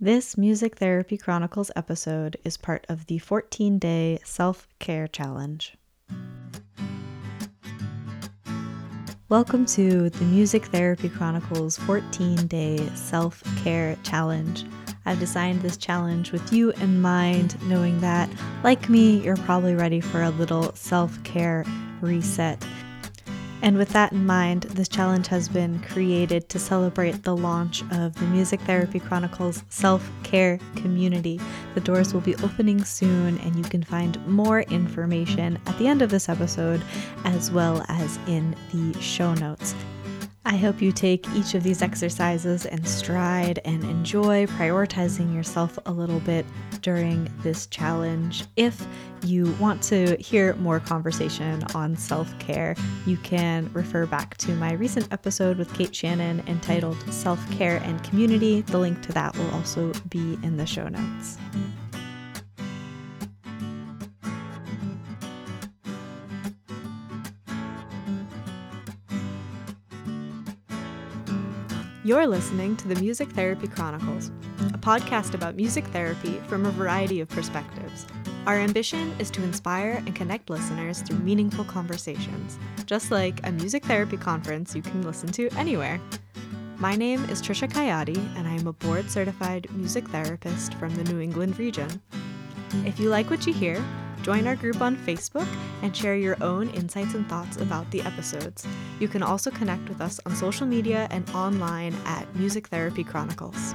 This Music Therapy Chronicles episode is part of the 14 day self care challenge. Welcome to the Music Therapy Chronicles 14 day self care challenge. I've designed this challenge with you in mind, knowing that, like me, you're probably ready for a little self care reset. And with that in mind, this challenge has been created to celebrate the launch of the Music Therapy Chronicles self care community. The doors will be opening soon, and you can find more information at the end of this episode as well as in the show notes. I hope you take each of these exercises in stride and enjoy prioritizing yourself a little bit during this challenge. If you want to hear more conversation on self care, you can refer back to my recent episode with Kate Shannon entitled Self Care and Community. The link to that will also be in the show notes. You're listening to the Music Therapy Chronicles, a podcast about music therapy from a variety of perspectives. Our ambition is to inspire and connect listeners through meaningful conversations, just like a music therapy conference you can listen to anywhere. My name is Trisha Kayati, and I am a board certified music therapist from the New England region. If you like what you hear, Join our group on Facebook and share your own insights and thoughts about the episodes. You can also connect with us on social media and online at Music Therapy Chronicles.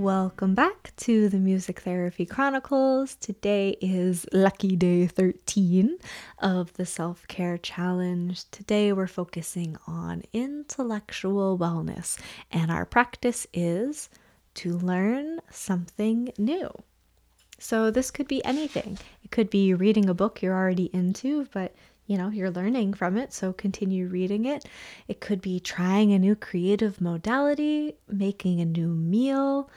Welcome back to the Music Therapy Chronicles. Today is lucky day 13 of the Self Care Challenge. Today we're focusing on intellectual wellness, and our practice is to learn something new. So, this could be anything. It could be reading a book you're already into, but you know, you're learning from it, so continue reading it. It could be trying a new creative modality, making a new meal.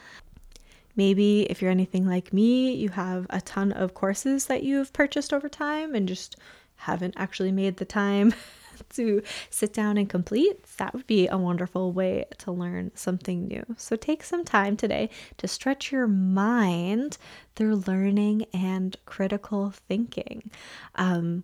Maybe if you're anything like me, you have a ton of courses that you've purchased over time and just haven't actually made the time to sit down and complete. That would be a wonderful way to learn something new. So take some time today to stretch your mind through learning and critical thinking. Um,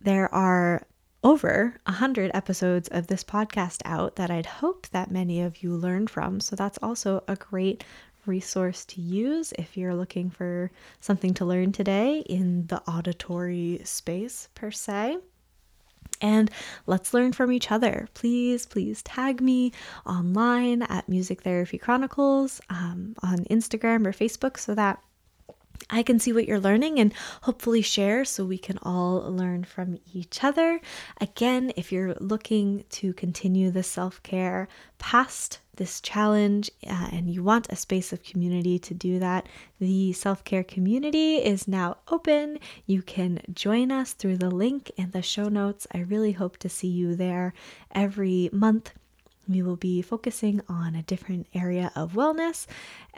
there are over a hundred episodes of this podcast out that I'd hope that many of you learned from. So that's also a great resource to use if you're looking for something to learn today in the auditory space per se. And let's learn from each other. Please, please tag me online at Music Therapy Chronicles um, on Instagram or Facebook so that I can see what you're learning and hopefully share so we can all learn from each other. Again, if you're looking to continue the self care past this challenge uh, and you want a space of community to do that, the self care community is now open. You can join us through the link in the show notes. I really hope to see you there every month we will be focusing on a different area of wellness.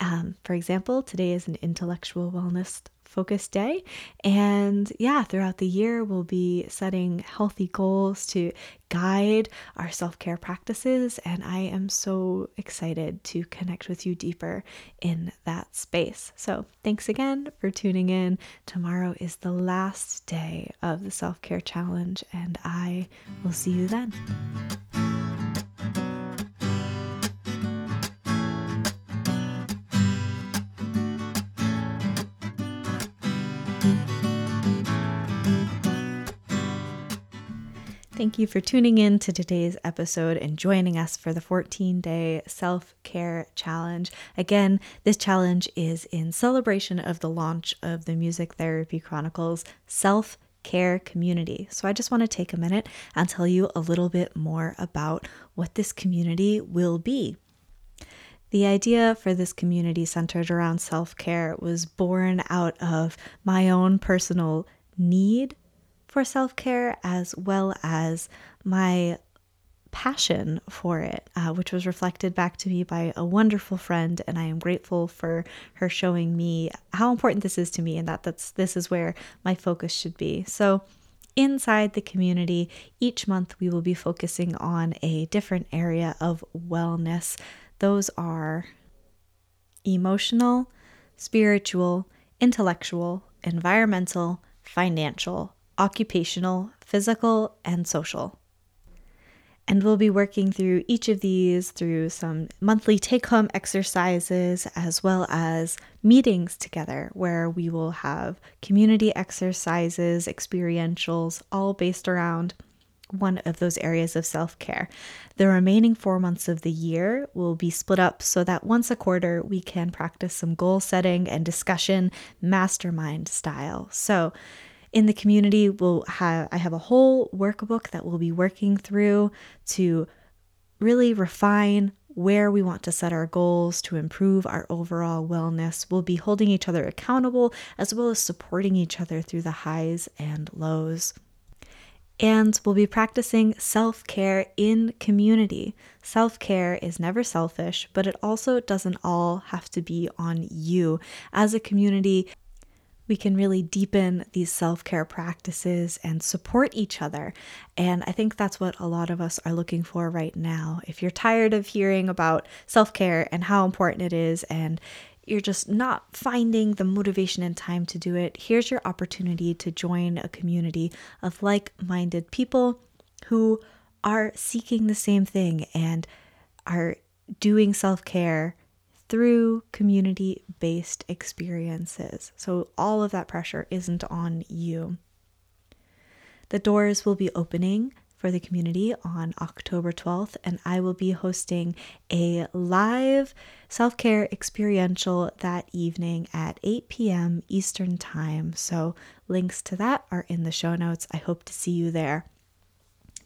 Um, for example, today is an intellectual wellness focused day. And yeah, throughout the year, we'll be setting healthy goals to guide our self care practices. And I am so excited to connect with you deeper in that space. So thanks again for tuning in. Tomorrow is the last day of the self care challenge, and I will see you then. Thank you for tuning in to today's episode and joining us for the 14 day self care challenge. Again, this challenge is in celebration of the launch of the Music Therapy Chronicles self care community. So I just want to take a minute and tell you a little bit more about what this community will be. The idea for this community centered around self care was born out of my own personal need for self care as well as my passion for it, uh, which was reflected back to me by a wonderful friend, and I am grateful for her showing me how important this is to me, and that that's this is where my focus should be. So. Inside the community, each month we will be focusing on a different area of wellness. Those are emotional, spiritual, intellectual, environmental, financial, occupational, physical, and social. And we'll be working through each of these through some monthly take home exercises as well as meetings together where we will have community exercises, experientials, all based around one of those areas of self care. The remaining four months of the year will be split up so that once a quarter we can practice some goal setting and discussion, mastermind style. So, in the community we'll have I have a whole workbook that we'll be working through to really refine where we want to set our goals to improve our overall wellness. We'll be holding each other accountable as well as supporting each other through the highs and lows. And we'll be practicing self care in community. Self care is never selfish, but it also doesn't all have to be on you. As a community, we can really deepen these self care practices and support each other. And I think that's what a lot of us are looking for right now. If you're tired of hearing about self care and how important it is, and you're just not finding the motivation and time to do it, here's your opportunity to join a community of like minded people who are seeking the same thing and are doing self care through community based experiences. So all of that pressure isn't on you. The doors will be opening for the community on October 12th, and I will be hosting a live self care experiential that evening at 8 p.m. Eastern Time. So, links to that are in the show notes. I hope to see you there.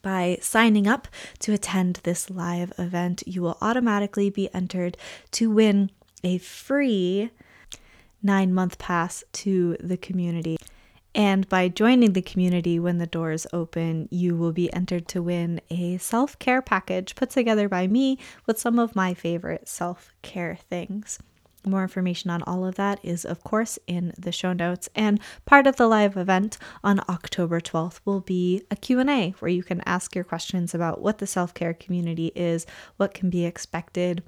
By signing up to attend this live event, you will automatically be entered to win a free nine month pass to the community. And by joining the community when the doors open, you will be entered to win a self care package put together by me with some of my favorite self care things. More information on all of that is, of course, in the show notes. And part of the live event on October 12th will be a Q&A where you can ask your questions about what the self-care community is, what can be expected,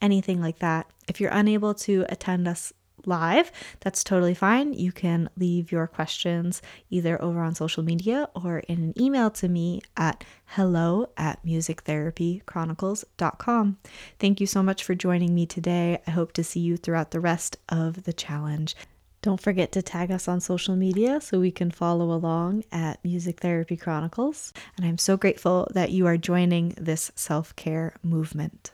anything like that. If you're unable to attend us live, that's totally fine. You can leave your questions either over on social media or in an email to me at hello at musictherapychronicles.com. Thank you so much for joining me today. I hope to see you throughout the rest of the challenge. Don't forget to tag us on social media so we can follow along at Music Therapy Chronicles. And I'm so grateful that you are joining this self care movement.